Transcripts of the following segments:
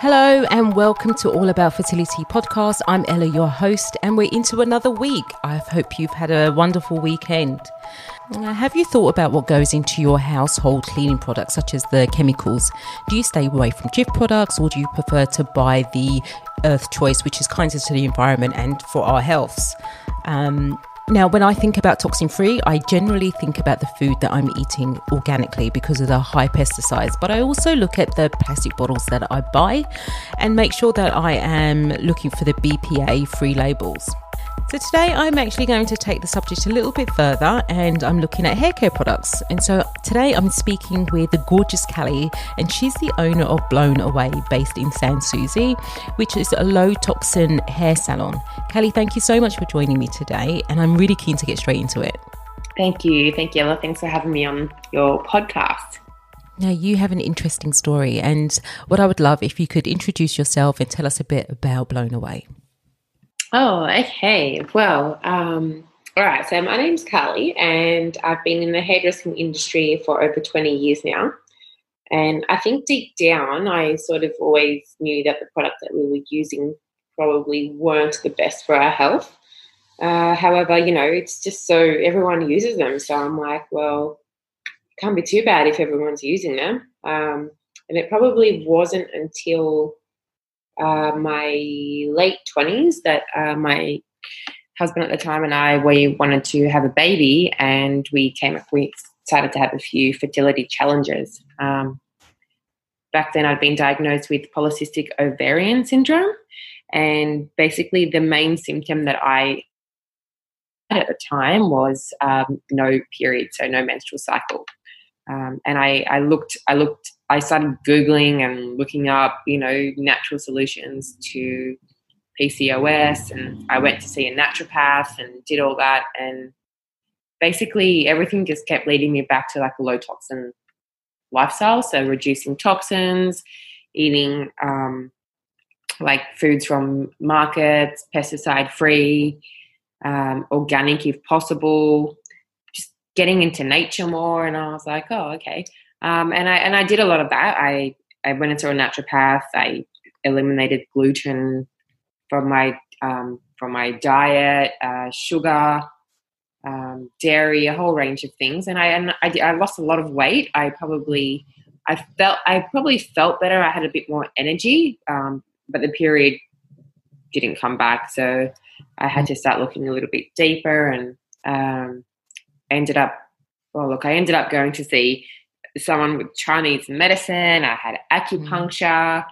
Hello and welcome to All About Fertility podcast. I'm Ella, your host, and we're into another week. I hope you've had a wonderful weekend. Have you thought about what goes into your household cleaning products, such as the chemicals? Do you stay away from Jif products or do you prefer to buy the Earth Choice, which is kinder to the environment and for our healths? Um, now, when I think about toxin free, I generally think about the food that I'm eating organically because of the high pesticides. But I also look at the plastic bottles that I buy and make sure that I am looking for the BPA free labels. So, today I'm actually going to take the subject a little bit further and I'm looking at hair care products. And so, today I'm speaking with the gorgeous Callie, and she's the owner of Blown Away, based in Sans Souci, which is a low toxin hair salon. Callie, thank you so much for joining me today, and I'm really keen to get straight into it. Thank you. Thank you, Ella. Thanks for having me on your podcast. Now, you have an interesting story, and what I would love if you could introduce yourself and tell us a bit about Blown Away. Oh, okay. Well, um, all right. So my name's Carly, and I've been in the hairdressing industry for over 20 years now. And I think deep down, I sort of always knew that the product that we were using probably weren't the best for our health. Uh, however, you know, it's just so everyone uses them. So I'm like, well, can't be too bad if everyone's using them. Um, and it probably wasn't until uh, my late 20s that uh, my husband at the time and I, we wanted to have a baby and we came up, we started to have a few fertility challenges. Um, back then I'd been diagnosed with polycystic ovarian syndrome and basically the main symptom that I had at the time was um, no period, so no menstrual cycle. Um, and I, I looked, I looked I started Googling and looking up, you know, natural solutions to PCOS. And I went to see a naturopath and did all that. And basically, everything just kept leading me back to like a low toxin lifestyle. So, reducing toxins, eating um, like foods from markets, pesticide free, um, organic if possible, just getting into nature more. And I was like, oh, okay. Um, and I and I did a lot of that. I I went into a naturopath. I eliminated gluten from my um, from my diet, uh, sugar, um, dairy, a whole range of things. And I and I, I lost a lot of weight. I probably I felt I probably felt better. I had a bit more energy, um, but the period didn't come back. So I had to start looking a little bit deeper and um, ended up. Well, look, I ended up going to see someone with Chinese medicine. I had acupuncture.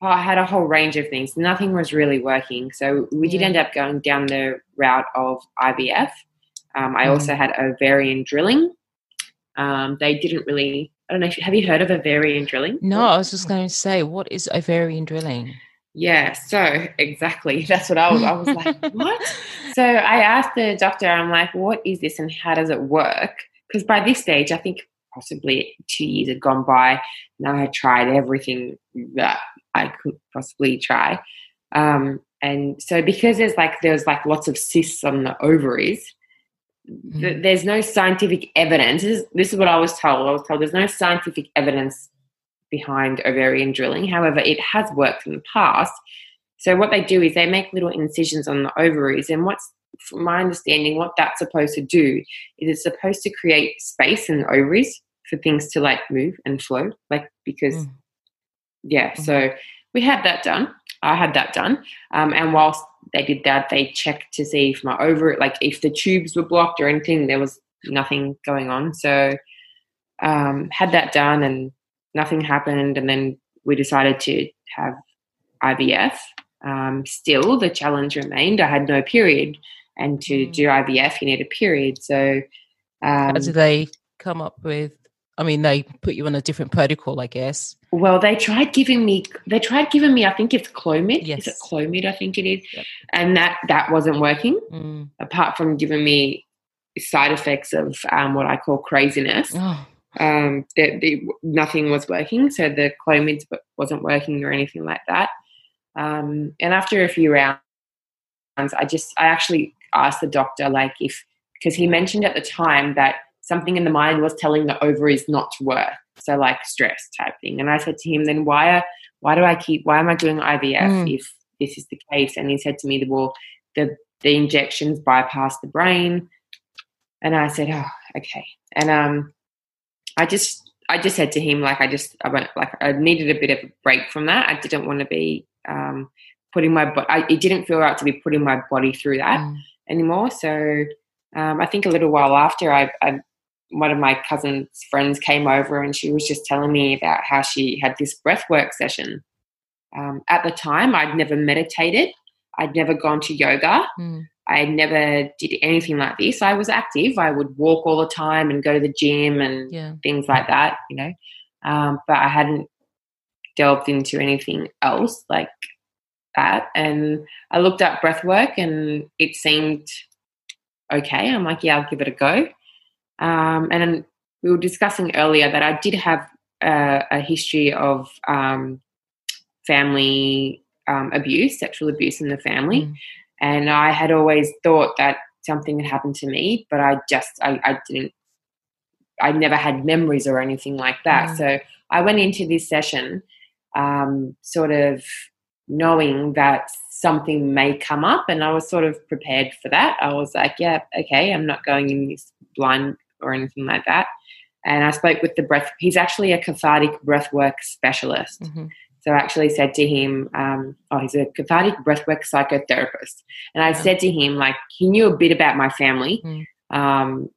Oh, I had a whole range of things. Nothing was really working. So we did end up going down the route of IVF. Um, I mm. also had ovarian drilling. Um, they didn't really. I don't know. If, have you heard of ovarian drilling? No, I was just going to say, what is ovarian drilling? Yeah, so exactly. That's what I was. I was like, what? So I asked the doctor, I'm like, what is this and how does it work? Because by this stage, I think possibly two years had gone by and I had tried everything that I could possibly try. Um, and so because there's like there's like lots of cysts on the ovaries, mm. th- there's no scientific evidence. This is, this is what I was told. I was told there's no scientific evidence behind ovarian drilling. However, it has worked in the past. So what they do is they make little incisions on the ovaries, and what's from my understanding, what that's supposed to do is it's supposed to create space in the ovaries for things to like move and flow, like because, mm. yeah. Mm. So we had that done. I had that done, um, and whilst they did that, they checked to see if my over, like if the tubes were blocked or anything. There was nothing going on, so um, had that done, and nothing happened. And then we decided to have IVF. Um, still, the challenge remained. I had no period, and to mm. do IVF, you need a period. So, um, how did they come up with I mean, they put you on a different protocol, I guess. Well, they tried giving me. They tried giving me. I think it's Clomid. Yes. Is it Clomid? I think it is. Yep. And that that wasn't working. Mm. Apart from giving me side effects of um, what I call craziness. Oh. Um, that nothing was working. So the Clomid wasn't working or anything like that. Um, and after a few rounds, I just I actually asked the doctor like if because he mentioned at the time that something in the mind was telling the ovaries not to work. So like stress type thing. And I said to him, then why are why do I keep, why am I doing IVF mm. if this is the case? And he said to me, well, the, the injections bypass the brain. And I said, oh, okay. And um, I just, I just said to him, like, I just, I went, like, I needed a bit of a break from that. I didn't want to be um, putting my, body, it didn't feel right to be putting my body through that mm. anymore. So um, I think a little while after, I, I one of my cousin's friends came over and she was just telling me about how she had this breathwork session. Um, at the time, I'd never meditated, I'd never gone to yoga, mm. I never did anything like this. I was active. I would walk all the time and go to the gym and yeah. things like that, you know. Um, but I hadn't delved into anything else like that. And I looked up breathwork and it seemed okay. I'm like, yeah, I'll give it a go. Um, and we were discussing earlier that I did have a, a history of um, family um, abuse, sexual abuse in the family. Mm. And I had always thought that something had happened to me, but I just, I, I didn't, I never had memories or anything like that. Mm. So I went into this session um, sort of knowing that something may come up and I was sort of prepared for that. I was like, yeah, okay, I'm not going in this blind or anything like that. And I spoke with the breath. He's actually a cathartic breathwork specialist. Mm-hmm. So I actually said to him, um, "Oh, he's a cathartic breathwork psychotherapist." And I said to him, like, he knew a bit about my family, mm. um,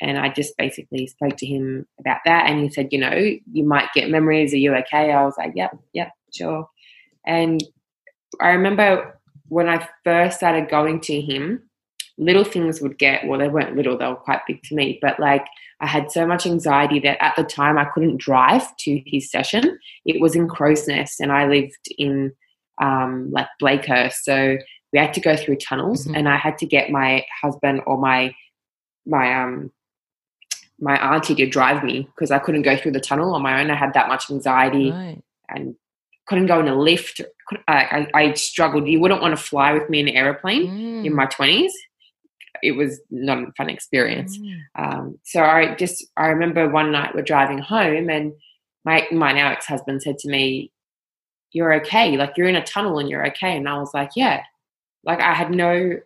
and I just basically spoke to him about that. And he said, "You know, you might get memories. Are you okay?" I was like, "Yep, yep, sure." And I remember when I first started going to him, little things would get well they weren't little they were quite big to me but like i had so much anxiety that at the time i couldn't drive to his session it was in crow's nest and i lived in um, like blakehurst so we had to go through tunnels mm-hmm. and i had to get my husband or my my um my auntie to drive me because i couldn't go through the tunnel on my own i had that much anxiety right. and couldn't go in a lift I, I, I, struggled. You wouldn't want to fly with me in an airplane mm. in my 20s it was not a fun experience. Mm. Um, so I just I remember one night we're driving home and my my now ex husband said to me, "You're okay. Like you're in a tunnel and you're okay." And I was like, "Yeah." Like I had no.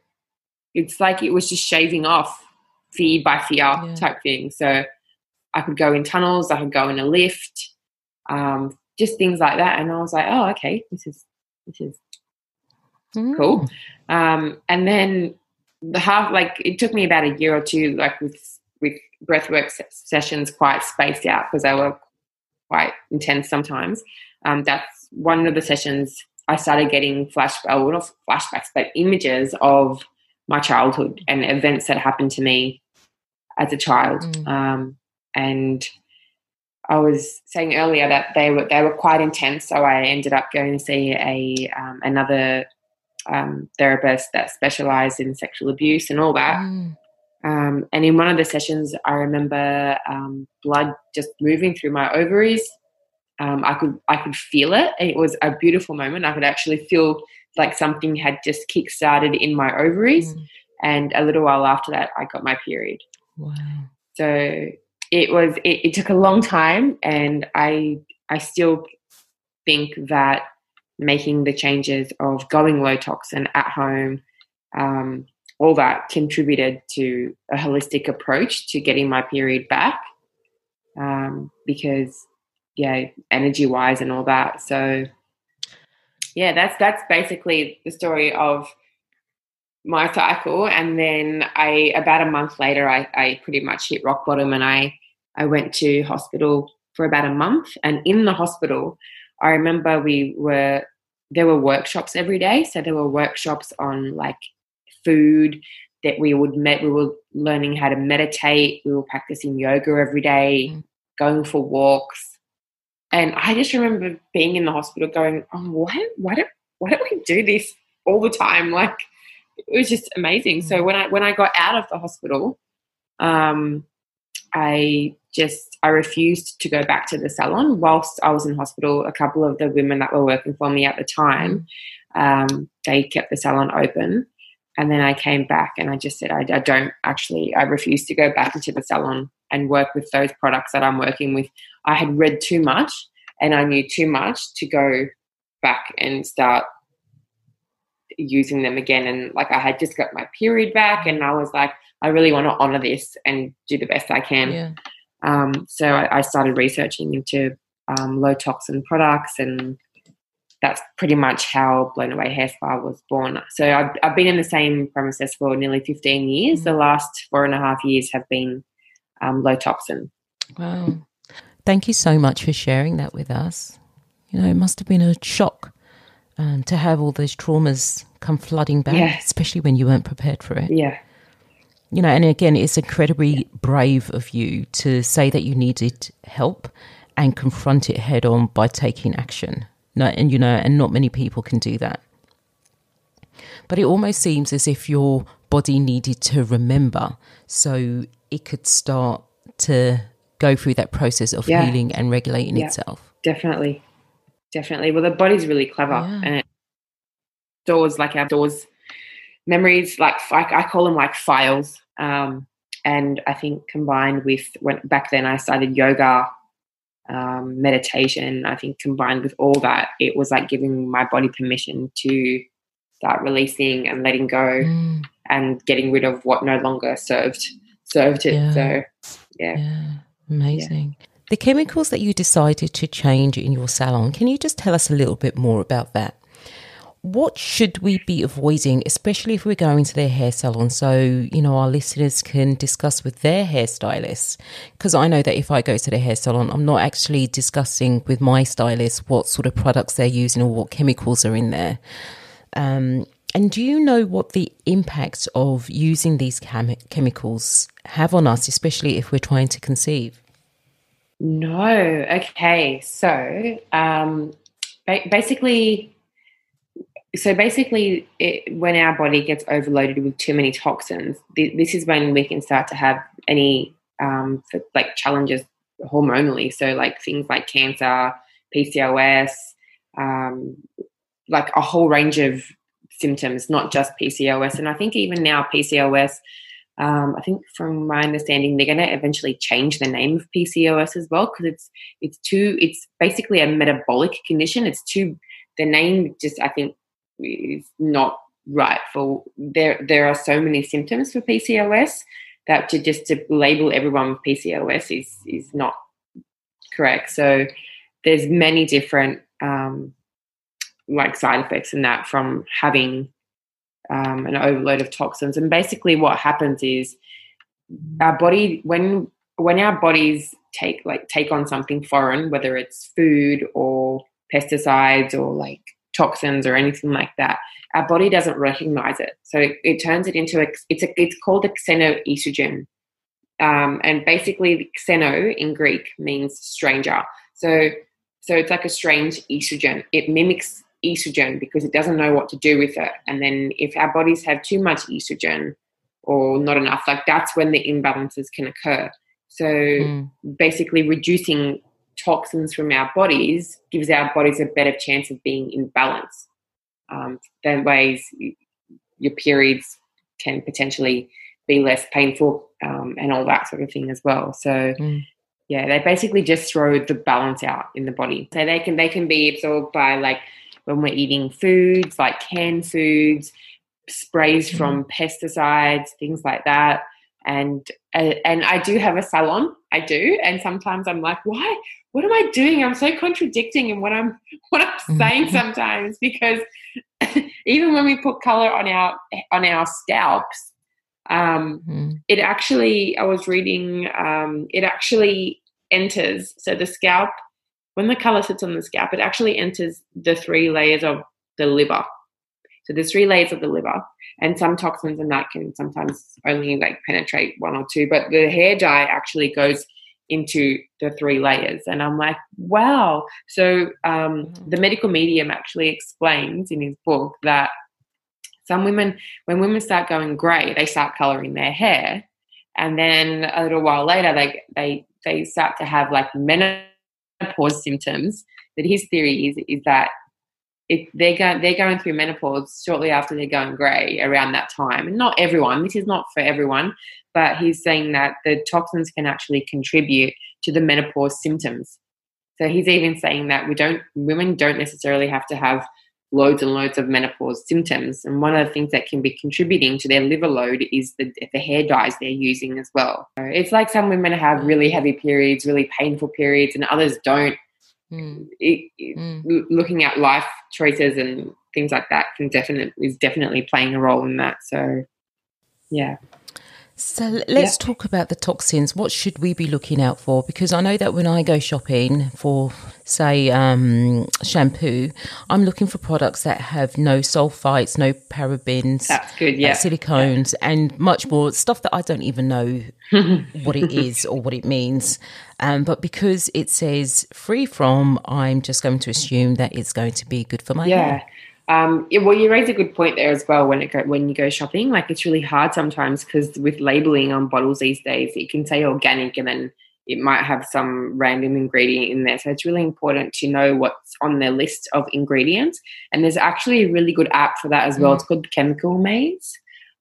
It's like it was just shaving off fear by fear yeah. type thing. So I could go in tunnels. I could go in a lift. Um, just things like that. And I was like, "Oh, okay. This is this is mm. cool." Um, and then the half like it took me about a year or two like with with breathwork sessions quite spaced out because they were quite intense sometimes um, that's one of the sessions i started getting flash well not flashbacks but images of my childhood and events that happened to me as a child mm. um, and I was saying earlier that they were they were quite intense, so I ended up going to see a um, another um, therapists that specialize in sexual abuse and all that. Mm. Um, and in one of the sessions, I remember um, blood just moving through my ovaries. Um, I could I could feel it. It was a beautiful moment. I could actually feel like something had just kick started in my ovaries. Mm. And a little while after that, I got my period. Wow. So it was. It, it took a long time, and I I still think that making the changes of going low toxin at home, um, all that contributed to a holistic approach to getting my period back. Um, because, yeah, energy wise and all that. So, yeah, that's that's basically the story of my cycle. And then I, about a month later, I, I pretty much hit rock bottom, and I I went to hospital for about a month. And in the hospital, I remember we were there were workshops every day. So there were workshops on like food that we would met. We were learning how to meditate. We were practicing yoga every day, mm. going for walks. And I just remember being in the hospital going, oh, why, why, do, why don't we do this all the time? Like, it was just amazing. Mm. So when I, when I got out of the hospital, um, I just I refused to go back to the salon whilst I was in hospital. A couple of the women that were working for me at the time, um, they kept the salon open, and then I came back and I just said I, I don't actually I refuse to go back into the salon and work with those products that I'm working with. I had read too much and I knew too much to go back and start using them again. And like I had just got my period back, and I was like, I really want to honor this and do the best I can. Yeah. Um, so I, I, started researching into um, low toxin products, and that's pretty much how Blown Away Hair Spa was born. So I've, I've been in the same premises for nearly 15 years. Mm-hmm. The last four and a half years have been um, low toxin. Wow. Thank you so much for sharing that with us. You know, it must have been a shock um, to have all those traumas come flooding back, yeah. especially when you weren't prepared for it. Yeah. You know, and again, it's incredibly brave of you to say that you needed help and confront it head on by taking action. No, and you know, and not many people can do that. But it almost seems as if your body needed to remember so it could start to go through that process of yeah. healing and regulating yeah, itself. Definitely. Definitely. Well, the body's really clever yeah. and it stores like our doors memories, like I, call them like files. Um, and I think combined with when back then I started yoga, um, meditation, I think combined with all that, it was like giving my body permission to start releasing and letting go mm. and getting rid of what no longer served served it. Yeah. So yeah. yeah. Amazing. Yeah. The chemicals that you decided to change in your salon, can you just tell us a little bit more about that? What should we be avoiding, especially if we're going to their hair salon, so you know our listeners can discuss with their hairstylists? Because I know that if I go to the hair salon, I'm not actually discussing with my stylist what sort of products they're using or what chemicals are in there. Um, and do you know what the impact of using these chem- chemicals have on us, especially if we're trying to conceive? No. Okay. So um, ba- basically, so basically, it, when our body gets overloaded with too many toxins, th- this is when we can start to have any um, like challenges hormonally. So like things like cancer, PCOS, um, like a whole range of symptoms, not just PCOS. And I think even now PCOS um, I think, from my understanding, they're going to eventually change the name of PCOS as well because it's it's too. It's basically a metabolic condition. It's too. The name just I think is not right for there. There are so many symptoms for PCOS that to just to label everyone with PCOS is is not correct. So there's many different um, like side effects in that from having um, an overload of toxins. And basically, what happens is our body when when our bodies take like take on something foreign, whether it's food or pesticides or like toxins or anything like that, our body doesn't recognize it. So it, it turns it into a it's a it's called a xenoestrogen. Um, and basically, xeno in Greek means stranger. So so it's like a strange estrogen. It mimics estrogen because it doesn't know what to do with it. And then if our bodies have too much estrogen or not enough, like that's when the imbalances can occur. So mm. basically, reducing toxins from our bodies gives our bodies a better chance of being in balance. Um, that ways, your periods can potentially be less painful um, and all that sort of thing as well. So. Mm. Yeah, they basically just throw the balance out in the body. So they can they can be absorbed by like when we're eating foods like canned foods, sprays mm-hmm. from pesticides, things like that. And uh, and I do have a salon, I do, and sometimes I'm like, why? What am I doing? I'm so contradicting in what I'm what I'm saying mm-hmm. sometimes because even when we put color on our on our scalps, um, mm-hmm. it actually I was reading um, it actually enters so the scalp when the color sits on the scalp, it actually enters the three layers of the liver. So there's three layers of the liver, and some toxins and that can sometimes only like penetrate one or two. But the hair dye actually goes into the three layers, and I'm like, wow. So um, mm-hmm. the medical medium actually explains in his book that some women, when women start going grey, they start coloring their hair, and then a little while later, they they they start to have like menopause menopause symptoms, that his theory is is that it, they're going they're going through menopause shortly after they're going grey around that time. And not everyone. This is not for everyone, but he's saying that the toxins can actually contribute to the menopause symptoms. So he's even saying that we don't women don't necessarily have to have loads and loads of menopause symptoms. And one of the things that can be contributing to their liver load is the, the hair dyes they're using as well. So it's like some women have really heavy periods, really painful periods, and others don't. Mm. It, it, mm. Looking at life choices and things like that can definitely is definitely playing a role in that. So, yeah. So let's talk about the toxins. What should we be looking out for? Because I know that when I go shopping for, say, um, shampoo, I'm looking for products that have no sulfites, no parabens, that's good, yeah, silicones, yeah. and much more stuff that I don't even know what it is or what it means. Um, but because it says free from, I'm just going to assume that it's going to be good for my yeah. hair. Um, yeah, well, you raise a good point there as well. When it go, when you go shopping, like it's really hard sometimes because with labeling on bottles these days, it can say organic and then it might have some random ingredient in there. So it's really important to know what's on their list of ingredients. And there's actually a really good app for that as well. Mm. It's called Chemical Maze.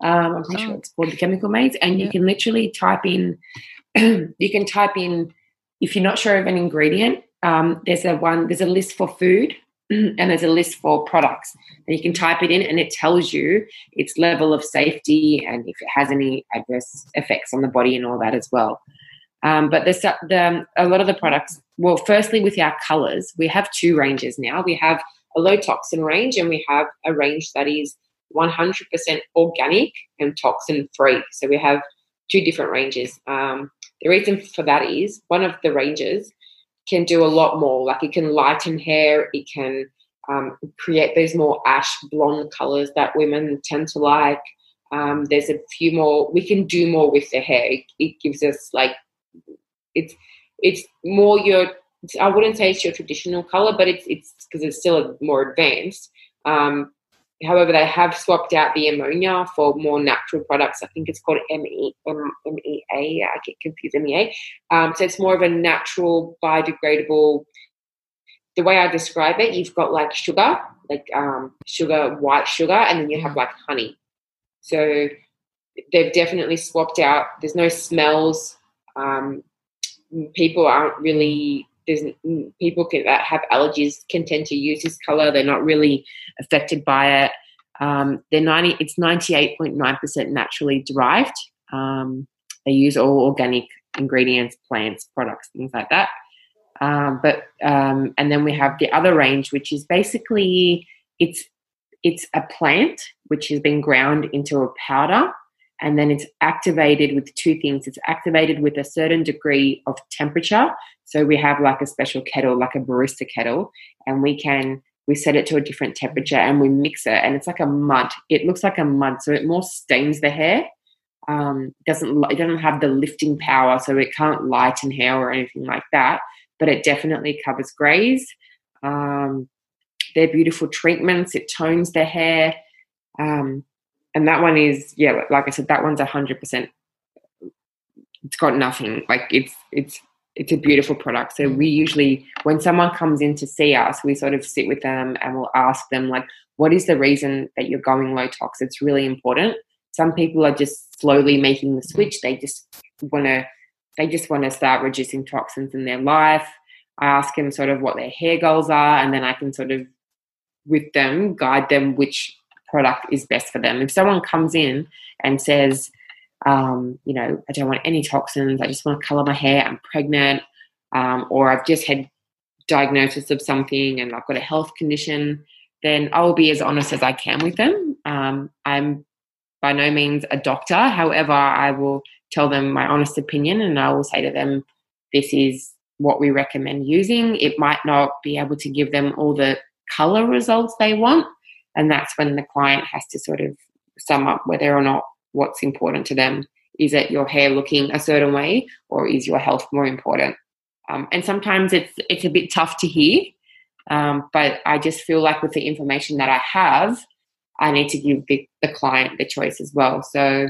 Um, I'm pretty oh. sure it's called the Chemical Maze, and yeah. you can literally type in. you can type in if you're not sure of an ingredient. Um, there's a one. There's a list for food and there's a list for products and you can type it in and it tells you its level of safety and if it has any adverse effects on the body and all that as well. Um, but there's the, a lot of the products well firstly with our colors we have two ranges now. We have a low toxin range and we have a range that is 100% organic and toxin free so we have two different ranges. Um, the reason for that is one of the ranges can do a lot more. Like it can lighten hair, it can um, create those more ash blonde colors that women tend to like. Um, there's a few more. We can do more with the hair. It, it gives us like it's it's more your. I wouldn't say it's your traditional color, but it's it's because it's still a more advanced. Um, However, they have swapped out the ammonia for more natural products. I think it's called ME, MEA. I get confused, MEA. Um, so it's more of a natural, biodegradable. The way I describe it, you've got like sugar, like um, sugar, white sugar, and then you have like honey. So they've definitely swapped out. There's no smells. Um, people aren't really there's people can, that have allergies can tend to use this color. They're not really affected by it. Um, they're 90, it's 98.9% naturally derived. Um, they use all organic ingredients, plants, products, things like that. Um, but um, and then we have the other range, which is basically it's it's a plant which has been ground into a powder and then it's activated with two things. It's activated with a certain degree of temperature. So we have like a special kettle, like a barista kettle, and we can we set it to a different temperature and we mix it, and it's like a mud. It looks like a mud, so it more stains the hair. Um, doesn't it doesn't have the lifting power, so it can't lighten hair or anything like that. But it definitely covers grays. Um, they're beautiful treatments. It tones the hair. Um, and that one is yeah like i said that one's a hundred percent it's got nothing like it's it's it's a beautiful product. So we usually when someone comes in to see us we sort of sit with them and we'll ask them like what is the reason that you're going low tox? It's really important. Some people are just slowly making the switch. They just want to they just want to start reducing toxins in their life. I ask them sort of what their hair goals are and then i can sort of with them guide them which product is best for them. If someone comes in and says, um, you know, I don't want any toxins, I just want to color my hair, I'm pregnant, um, or I've just had diagnosis of something and I've got a health condition, then I will be as honest as I can with them. Um, I'm by no means a doctor. However, I will tell them my honest opinion and I will say to them, this is what we recommend using. It might not be able to give them all the color results they want, and that's when the client has to sort of sum up whether or not what's important to them. Is it your hair looking a certain way or is your health more important? Um, and sometimes it's it's a bit tough to hear, um, but I just feel like with the information that I have, I need to give the, the client the choice as well. So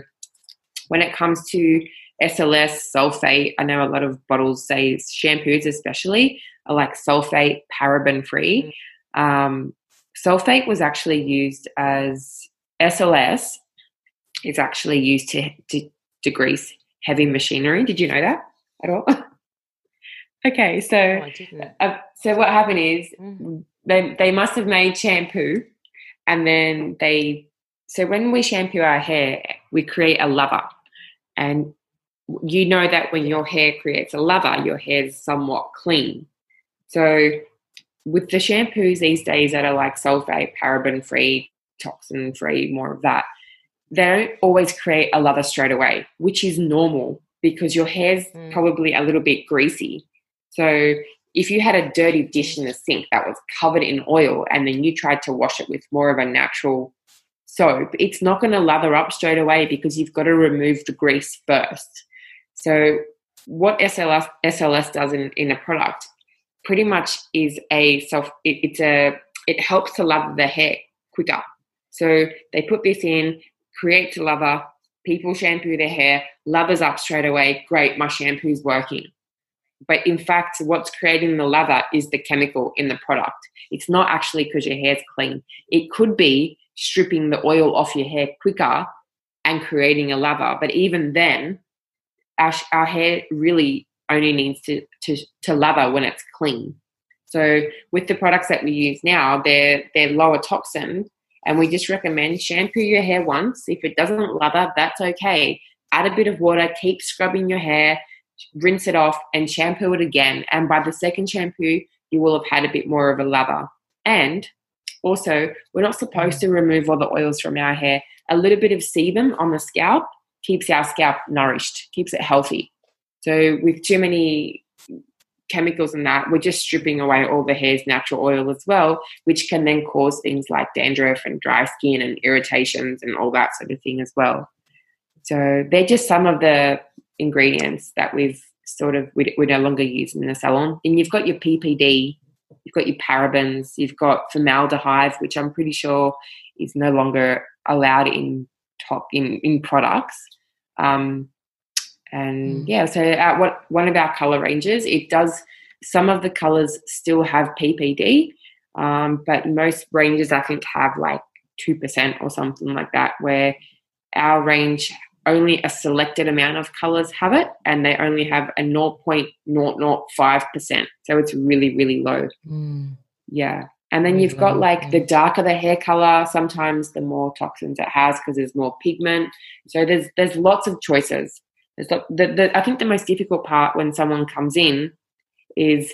when it comes to SLS, sulfate, I know a lot of bottles say shampoos, especially, are like sulfate, paraben free. Mm. Um, sulfate was actually used as SLS is actually used to, to degrease heavy machinery. Did you know that at all? Okay, so Oh, uh, so what happened is Mm. they they must have made shampoo, and then they so when we shampoo our hair, we create a lather, and you know that when your hair creates a lather, your hair's somewhat clean. So with the shampoos these days that are like sulfate, paraben free, toxin free, more of that, they don't always create a lather straight away, which is normal because your hair's Mm. probably a little bit greasy. So if you had a dirty dish in the sink that was covered in oil and then you tried to wash it with more of a natural soap, it's not going to lather up straight away because you've got to remove the grease first. So what SLS, SLS does in, in a product pretty much is a self, it, it's a, it helps to lather the hair quicker. So they put this in, create a lather, people shampoo their hair, lathers up straight away, great, my shampoo's working. But in fact, what's creating the lather is the chemical in the product. It's not actually because your hair's clean. It could be stripping the oil off your hair quicker and creating a lather. But even then, our, our hair really only needs to, to, to lather when it's clean. So with the products that we use now, they're they're lower toxin, and we just recommend shampoo your hair once. If it doesn't lather, that's okay. Add a bit of water, keep scrubbing your hair, rinse it off, and shampoo it again. And by the second shampoo, you will have had a bit more of a lather. And also, we're not supposed to remove all the oils from our hair. A little bit of sebum on the scalp keeps our scalp nourished, keeps it healthy. So with too many chemicals and that, we're just stripping away all the hair's natural oil as well, which can then cause things like dandruff and dry skin and irritations and all that sort of thing as well. So they're just some of the ingredients that we've sort of we, we no longer use in the salon. And you've got your PPD, you've got your parabens, you've got formaldehyde, which I'm pretty sure is no longer allowed in top in in products. Um, and Mm. yeah, so at what one of our color ranges, it does some of the colors still have PPD, um, but most ranges I think have like two percent or something like that. Where our range only a selected amount of colors have it, and they only have a 0.005 percent. So it's really really low. Mm. Yeah. And then Really you've got low, like the darker the hair color, sometimes the more toxins it has because there's more pigment. So there's there's lots of choices. Lot, the, the, I think the most difficult part when someone comes in is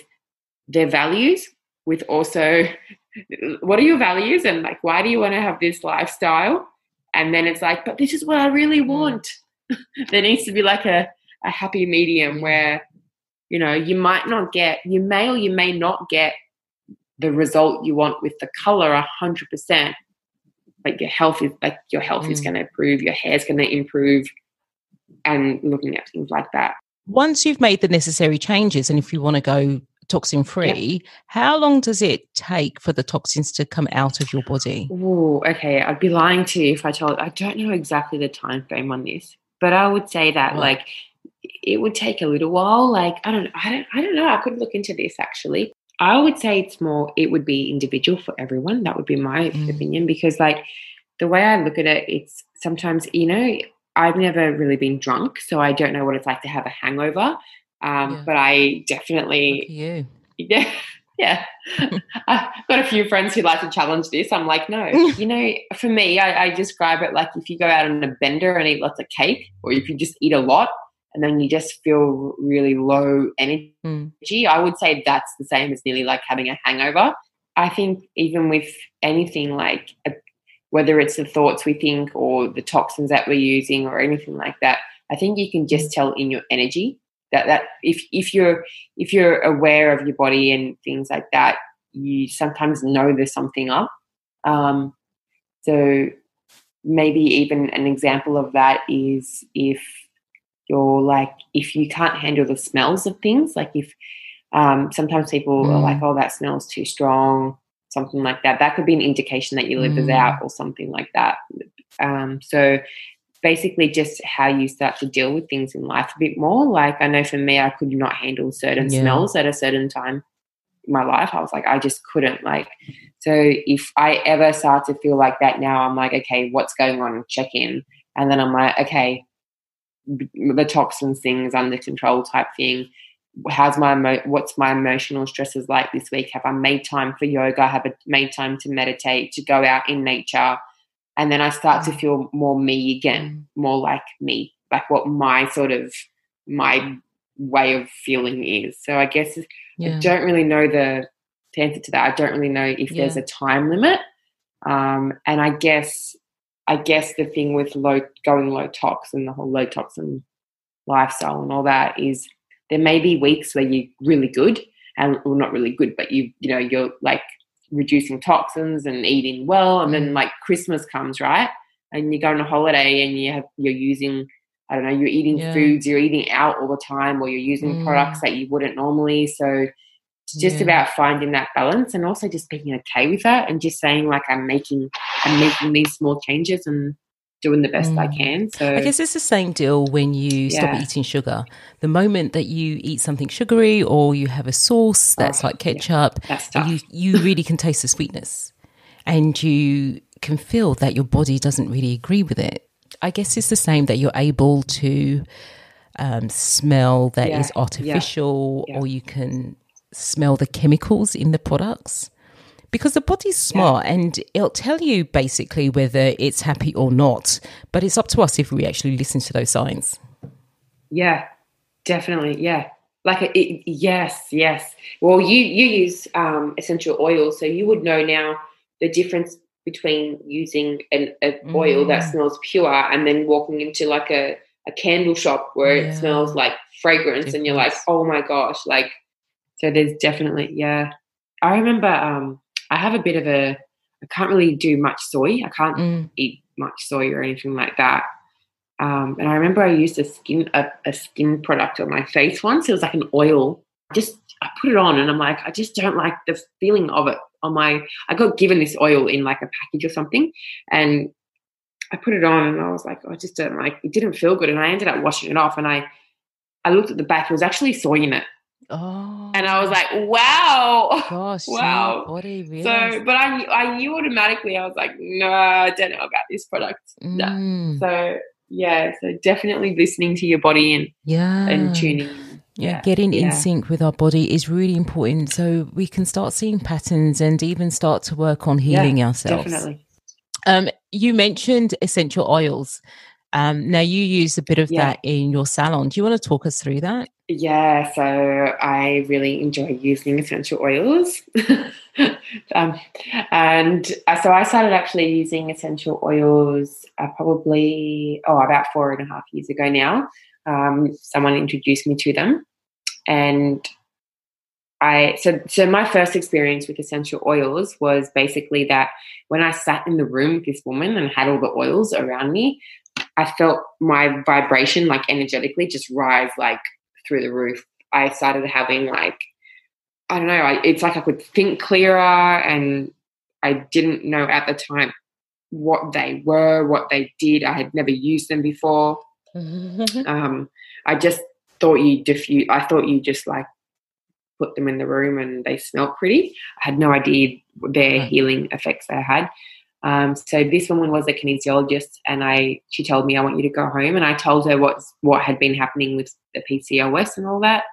their values with also what are your values and like why do you want to have this lifestyle? And then it's like, but this is what I really Mm. want. there needs to be like a, a happy medium where, you know, you might not get, you may or you may not get the result you want with the color a hundred percent. Like your health is like your health is Mm. going to improve, your hair's going to improve, and looking at things like that. Once you've made the necessary changes, and if you want to go toxin free, how long does it take for the toxins to come out of your body? Oh, okay. I'd be lying to you if I told. I don't know exactly the time frame on this, but I would say that Right. like it would take a little while. Like I don't, I don't, I don't know. I could look into this actually. I would say it's more. It would be individual for everyone. That would be my Mm. opinion because like the way I look at it, it's sometimes you know I've never really been drunk, so I don't know what it's like to have a hangover. Um, Yeah. But I definitely you. yeah, yeah. I've got a few friends who like to challenge this. I'm like, no, you know, for me, I, I describe it like if you go out on a bender and eat lots of cake, or if you just eat a lot and then you just feel really low energy. Mm. I would say that's the same as nearly like having a hangover. I think even with anything like a, whether it's the thoughts we think or the toxins that we're using or anything like that, I think you can just tell in your energy that that if if you're if you're aware of your body and things like that, you sometimes know there's something up. Um, so maybe even an example of that is if you're like if you can't handle the smells of things, like if um, sometimes people are Mm. like, oh, that smells too strong, something like that. That could be an indication that your liver's Mm. out or something like that. Um, so basically just how you start to deal with things in life a bit more. Like I know for me, I could not handle certain Yeah. smells at a certain time in my life. I was like, I just couldn't like. So if I ever start to feel like that now, I'm like, okay, what's going on? Check in, and then I'm like, okay, the toxins thing is under control type thing. How's my emo- what's my emotional stresses like this week? Have I made time for yoga? Have I made time to meditate, to go out in nature? And then I start to mm. feel more me again, mm. more like me, like what my sort of my way of feeling is. So I guess yeah. I don't really know the, the answer to that. I don't really know if yeah. there's a time limit. Um, and I guess I guess the thing with low going low tox and the whole low toxin lifestyle and all that is there may be weeks where you're really good and well not really good, but you you know, you're like reducing toxins and eating well and then like Christmas comes, right? And you go on a holiday and you have you're using I don't know, you're eating yeah. foods, you're eating out all the time, or you're using mm. products that you wouldn't normally. So it's just yeah. about finding that balance and also just being okay with that and just saying like I'm making I'm making these small changes and doing the best mm. I can. So I guess it's the same deal when you yeah. stop eating sugar. The moment that you eat something sugary or you have a sauce that's oh, like ketchup, yeah. that's you you really can taste the sweetness. And you can feel that your body doesn't really agree with it. I guess it's the same that you're able to um, smell that yeah, is artificial, or you can smell the chemicals in the products because the body's smart and it'll tell you basically whether it's happy or not. But it's up to us if we actually listen to those signs. Yeah, definitely. Yeah. Like it, it, yes, yes. Well, you you use um, essential oil, so you would know now the difference between using an, oil mm. that smells pure and then walking into like a, a candle shop where yeah. it smells like fragrance Difference. and you're like oh my gosh like so there's definitely yeah i remember um i have a bit of a i can't really do much soy i can't mm. eat much soy or anything like that um, and i remember i used a skin a, a skin product on my face once it was like an oil just I put it on and I'm like, I just don't like the feeling of it on my. I got given this oil in like a package or something, and I put it on and I was like, oh, I just don't like. It didn't feel good, and I ended up washing it off. And I, I looked at the back. It was actually soy in it. Oh. And I was like, wow. Gosh, wow. What do Body so, but I, I knew automatically, I was like, no, I don't know about this product. Mm. No. So, yeah, so definitely listening to your body and, yeah. and tuning yeah, getting yeah. in sync with our body is really important so we can start seeing patterns and even start to work on healing yeah, ourselves. Definitely. Um, you mentioned essential oils. Um, now you use a bit of yeah. that in your salon. Do you want to talk us through that? Yeah, so I really enjoy using essential oils. um, and uh, so I started actually using essential oils uh, probably, oh, about four and a half years ago now. Um, someone introduced me to them and I so so my first experience with essential oils was basically that when I sat in the room with this woman and had all the oils around me, I felt my vibration like energetically just rise like through the roof. I started having like I don't know, I, it's like I could think clearer and I didn't know at the time what they were, what they did. I had never used them before. um, I just thought you diffuse. I thought you just like put them in the room and they smelled pretty. I had no idea their healing effects they had. Um, so this woman was a kinesiologist, and I she told me I want you to go home, and I told her what what had been happening with the PCOS and all that.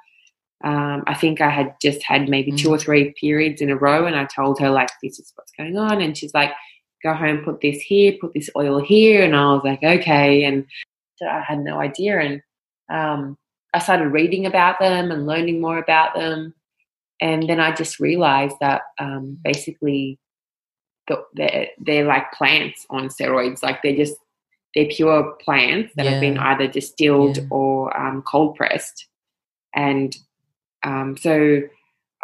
Um, I think I had just had maybe mm. two or three periods in a row, and I told her like this is what's going on, and she's like, go home, put this here, put this oil here, and I was like, okay, and so I had no idea, and um, I started reading about them and learning more about them. And then I just realized that um, basically they're, they're like plants on steroids. Like they're just, they're pure plants that yeah. have been either distilled yeah. or um, cold pressed. And um, so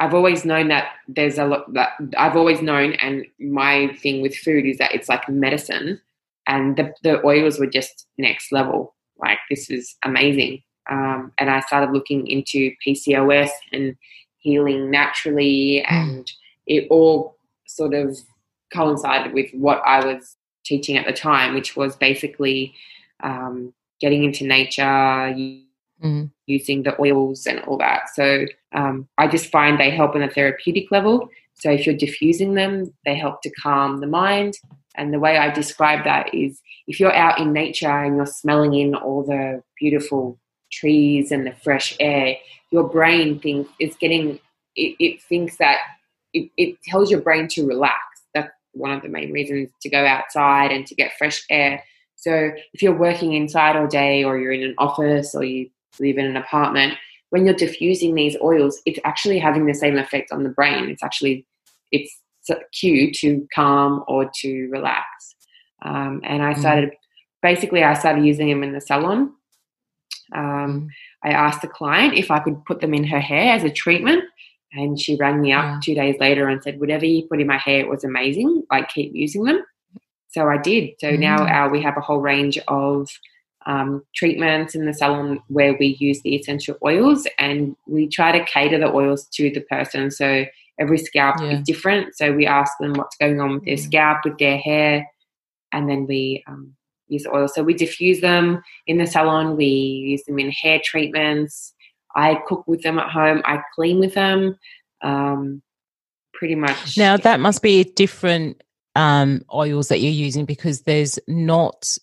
I've always known that there's a lot that I've always known, and my thing with food is that it's like medicine, and the, the oils were just next level. Like this is amazing. Um, and I started looking into PCOS and healing naturally, mm. and it all sort of coincided with what I was teaching at the time, which was basically um, getting into nature, mm. using the oils and all that. So um, I just find they help on a therapeutic level. So if you're diffusing them, they help to calm the mind. And the way I describe that is if you're out in nature and you're smelling in all the beautiful trees and the fresh air, your brain thinks it's getting it, it thinks that it, it tells your brain to relax. One of the main reasons to go outside and to get fresh air. So if you're working inside all day or you're in an office or you live in an apartment, when you're diffusing these oils, it's actually having the same effect on the brain. It's actually it's a cue to calm or to relax. Um, and I mm. started mm. basically I started using them in the salon. Um, mm. I asked the client if I could put them in her hair as a treatment, and she rang me up yeah. two days later and said, "Whatever you put in my hair, it was amazing. Like keep using them." So I did. So mm. now our, we have a whole range of um, treatments in the salon where we use the essential oils, and we try to cater the oils to the person. So every scalp yeah. is different. So we ask them what's going on with their mm. scalp, with their hair, and then we um, use oil. So we diffuse them in the salon. We use them in hair treatments. I cook with them at home. I clean with them. Um, pretty much. Now that must be different um, oils that you're using because there's not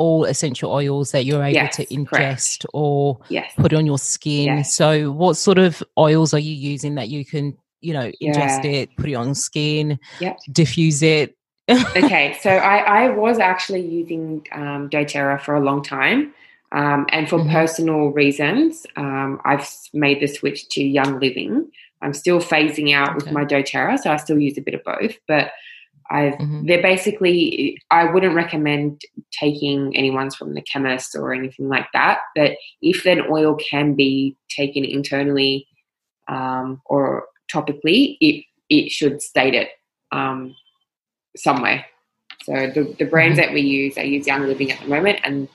all essential oils that you're able yes, to ingest correct. or yes. put on your skin. Yes. So, what sort of oils are you using that you can, you know, ingest yeah. it, put it on skin, yep. diffuse it? okay, so I, I was actually using um, doTERRA for a long time. Um, and for mm-hmm. personal reasons, um, I've made the switch to Young Living. I'm still phasing out okay. with my doTERRA, so I still use a bit of both. But I've mm-hmm. they're basically I wouldn't recommend taking anyone's from the chemist or anything like that. But if an oil can be taken internally um, or topically, it it should state it um, somewhere. So the, the brands mm-hmm. that we use, I use Young Living at the moment, and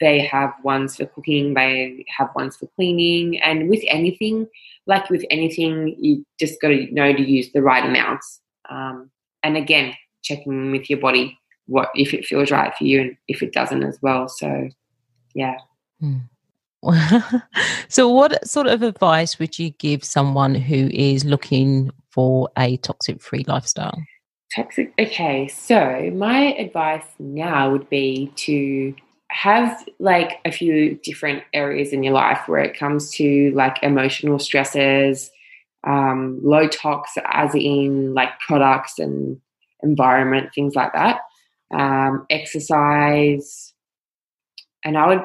they have ones for cooking, they have ones for cleaning, and with anything, like with anything, you just got to know to use the right amounts. Um, and again, checking with your body what if it feels right for you and if it doesn't as well. So, yeah. Hmm. so, what sort of advice would you give someone who is looking for a toxic free lifestyle? Toxic. Okay, so my advice now would be to have like a few different areas in your life where it comes to like emotional stresses, um, low tox, as in like products and environment, things like that, um, exercise. And I would,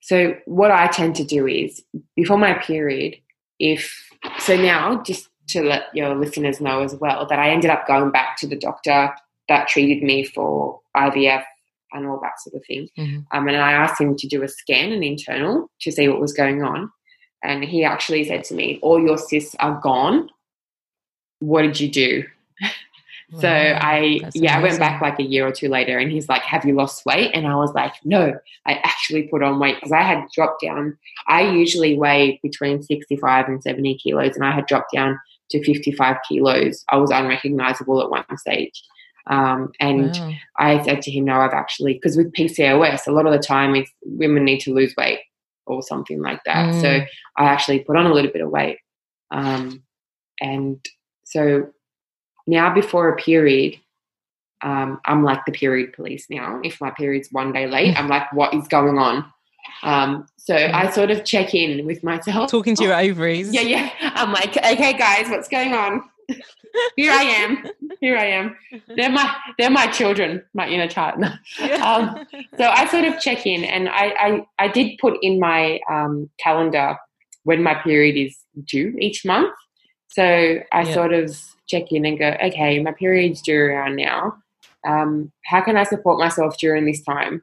so what I tend to do is before my period, if, so now just to let your listeners know as well that I ended up going back to the doctor that treated me for IVF and all that sort of thing. Mm-hmm. Um, and I asked him to do a scan, an internal, to see what was going on. And he actually said to me, All your cysts are gone. What did you do? Wow, so I, yeah, amazing. I went back like a year or two later and he's like, Have you lost weight? And I was like, No, I actually put on weight because I had dropped down. I usually weigh between 65 and 70 kilos and I had dropped down to 55 kilos. I was unrecognizable at one stage. Um, and wow. I said to him, No, I've actually, because with PCOS, a lot of the time it's women need to lose weight or something like that. Mm. So I actually put on a little bit of weight. Um, and so now, before a period, um, I'm like the period police now. If my period's one day late, I'm like, what is going on? Um, so I sort of check in with myself. Talking to your ovaries. Yeah, yeah. I'm like, okay, guys, what's going on? Here I am. Here I am. They're my they're my children, my inner child. um, so I sort of check in, and I I, I did put in my um, calendar when my period is due each month. So I yeah. sort of check in and go, okay, my period's due around now. Um, how can I support myself during this time?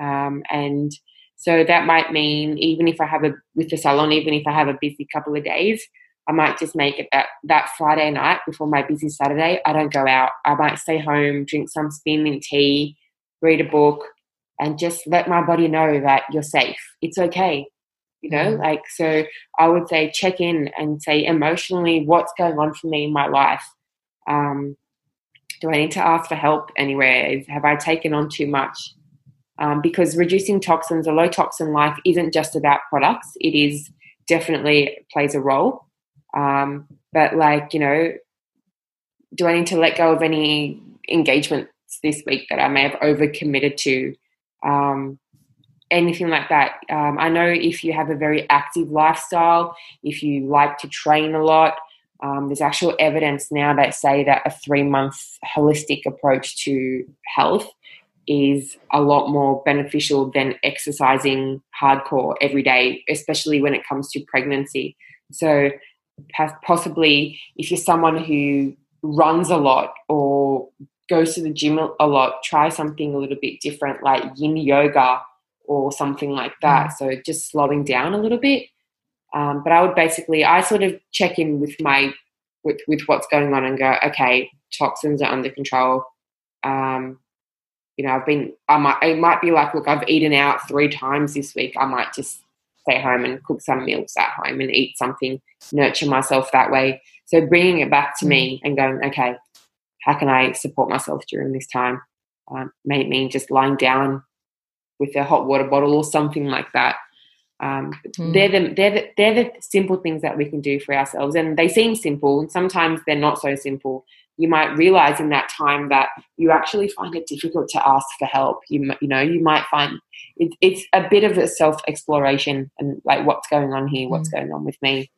Um, and so that might mean even if I have a with the salon, even if I have a busy couple of days, I might just make it that that Friday night before my busy Saturday. I don't go out. I might stay home, drink some spearmint tea, read a book, and just let my body know that you're safe. It's okay you know mm. like so i would say check in and say emotionally what's going on for me in my life um, do i need to ask for help anywhere have i taken on too much um, because reducing toxins a low toxin life isn't just about products it is definitely plays a role um, but like you know do i need to let go of any engagements this week that i may have overcommitted to um, anything like that. Um, I know if you have a very active lifestyle, if you like to train a lot, um, there's actual evidence now that say that a three month holistic approach to health is a lot more beneficial than exercising hardcore every day, especially when it comes to pregnancy. So, possibly if you're someone who runs a lot or goes to the gym a lot, try something a little bit different like yin yoga or something like that. Mm. So, just slowing down a little bit. Um, but I would basically, I sort of check in with my with with what's going on and go, okay, toxins are under control. Um, you know, I've been, I might, it might be like, look, I've eaten out three times this week. I might just stay home and cook some meals at home and eat something, nurture myself that way. So bringing it back to me mm. and going, okay, how can I support myself during this time? Um, may mean just lying down with a hot water bottle or something like that. Um, mm. They're the they're the, they're the simple things that we can do for ourselves, and they seem simple, and sometimes they're not so simple. You might realize in that time that you actually find it difficult to ask for help. You you know you might find it, it's a bit of a self exploration and like what's going on here, what's mm. going on with me,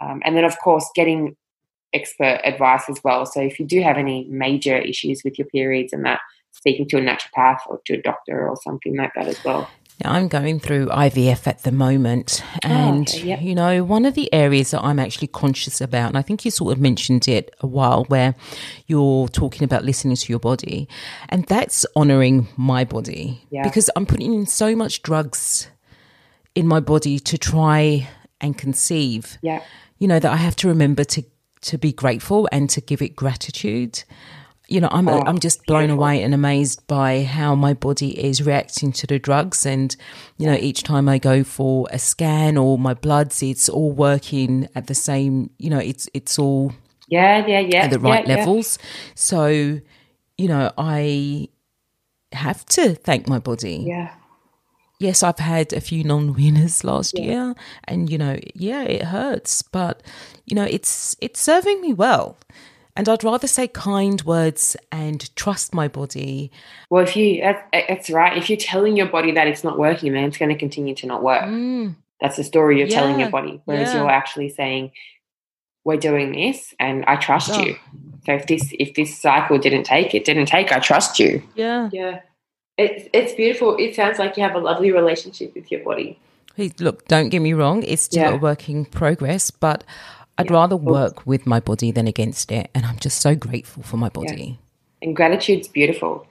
um, and then of course getting expert advice as well. So if you do have any major issues with your periods and that, speaking to a naturopath or to a doctor or something like that as well. I'm going through IVF at the moment, oh, and oh, okay, yep. you know, one of the areas that I'm actually conscious about, and I think you sort of mentioned it a while, where you're talking about listening to your body, and that's honoring my body yeah. because I'm putting in so much drugs in my body to try and conceive. Yeah. You know that I have to remember to to be grateful and to give it gratitude. You know, I'm oh, I'm just blown beautiful. away and amazed by how my body is reacting to the drugs, and you know, each time I go for a scan or my bloods, it's all working at the same. You know, it's it's all yeah, yeah, yeah, at the right yeah, levels. Yeah. So, you know, I have to thank my body. Yeah yes, I've had a few non winners last yeah. year, and you know, yeah, it hurts, but you know, it's it's serving me well. And I'd rather say kind words and trust my body. Well, if you, that's, that's right. If you're telling your body that it's not working, then it's going to continue to not work. Mm. That's the story you're yeah. telling your body. Whereas yeah. you're actually saying, we're doing this and I trust oh. you. So if this, if this cycle didn't take, it didn't take, I trust you. Yeah. Yeah. It's it's beautiful. It sounds like you have a lovely relationship with your body. Look, don't get me wrong; it's still yeah. a work in progress, but I'd yeah, rather work with my body than against it, and I'm just so grateful for my body. Yeah. And gratitude's beautiful.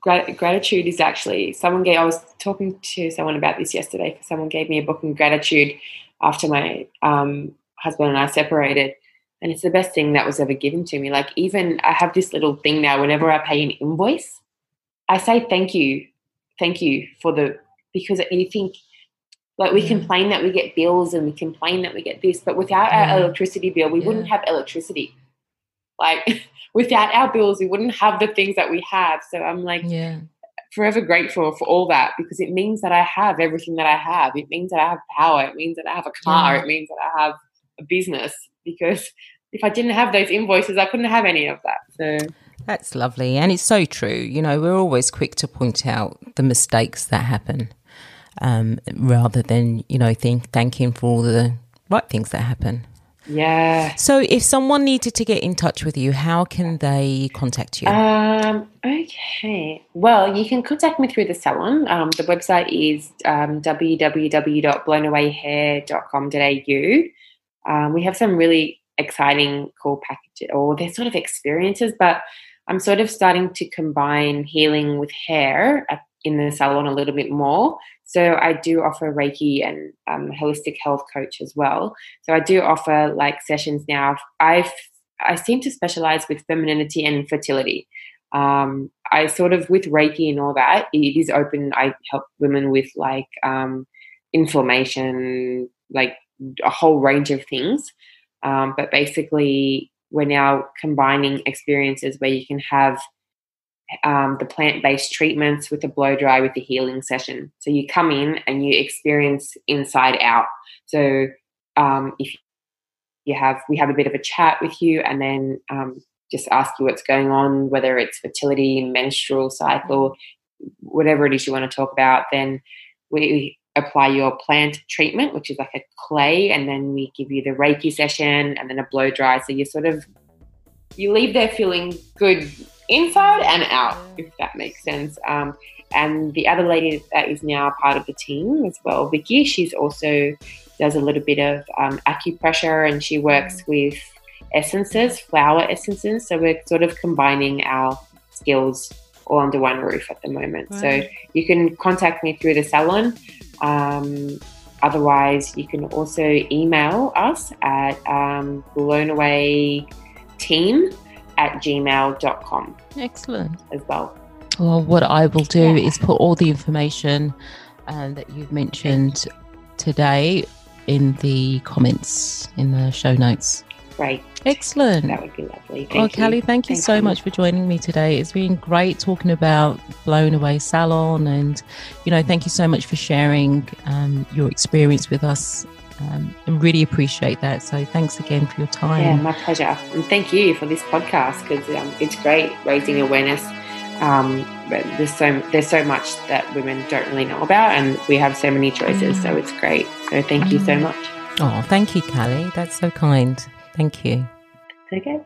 Grat- gratitude is actually someone gave. I was talking to someone about this yesterday. Someone gave me a book on gratitude after my um, husband and I separated, and it's the best thing that was ever given to me. Like even I have this little thing now. Whenever I pay an invoice, I say thank you, thank you for the because you think like we yeah. complain that we get bills and we complain that we get this, but without yeah. our electricity bill, we yeah. wouldn't have electricity. Like without our bills, we wouldn't have the things that we have. So I'm like, yeah. forever grateful for all that because it means that I have everything that I have. It means that I have power. It means that I have a car. It means that I have a business because if I didn't have those invoices, I couldn't have any of that. So that's lovely. And it's so true. You know, we're always quick to point out the mistakes that happen um, rather than, you know, think, thanking for all the right things that happen. Yeah. So if someone needed to get in touch with you, how can they contact you? Um, okay. Well, you can contact me through the salon. Um, the website is um, www.blownawayhair.com.au. Um, we have some really exciting, cool packages, or they're sort of experiences, but I'm sort of starting to combine healing with hair in the salon a little bit more. So I do offer Reiki and um, holistic health coach as well. So I do offer like sessions now. I I seem to specialize with femininity and fertility. Um, I sort of with Reiki and all that, it is open. I help women with like um, inflammation, like a whole range of things. Um, but basically, we're now combining experiences where you can have um, the plant based treatments with the blow dry with the healing session. So you come in and you experience inside out. So um, if you have, we have a bit of a chat with you and then um, just ask you what's going on, whether it's fertility, menstrual cycle, whatever it is you want to talk about, then we apply your plant treatment, which is like a clay, and then we give you the Reiki session and then a blow dry. So you sort of you leave there feeling good inside and out, if that makes sense. Um, and the other lady that is now part of the team as well, Vicky, she's also does a little bit of um, acupressure and she works with essences, flower essences. So we're sort of combining our skills all under one roof at the moment. Right. So you can contact me through the salon. Um, otherwise, you can also email us at um, blownawayteam at gmail.com. Excellent. As well. Well, what I will do yeah. is put all the information uh, that you've mentioned today in the comments in the show notes. Great. Excellent. That would be lovely. Thank well, you. Kelly, thank you thank so you. much for joining me today. It's been great talking about Blown Away Salon, and you know, thank you so much for sharing um, your experience with us. Um, and really appreciate that. So thanks again for your time. Yeah, my pleasure. And thank you for this podcast because um, it's great raising awareness um, but there's so there's so much that women don't really know about, and we have so many choices. Mm. So it's great. So thank mm. you so mm. much. Oh, thank you, Callie. That's so kind. Thank you. It's okay.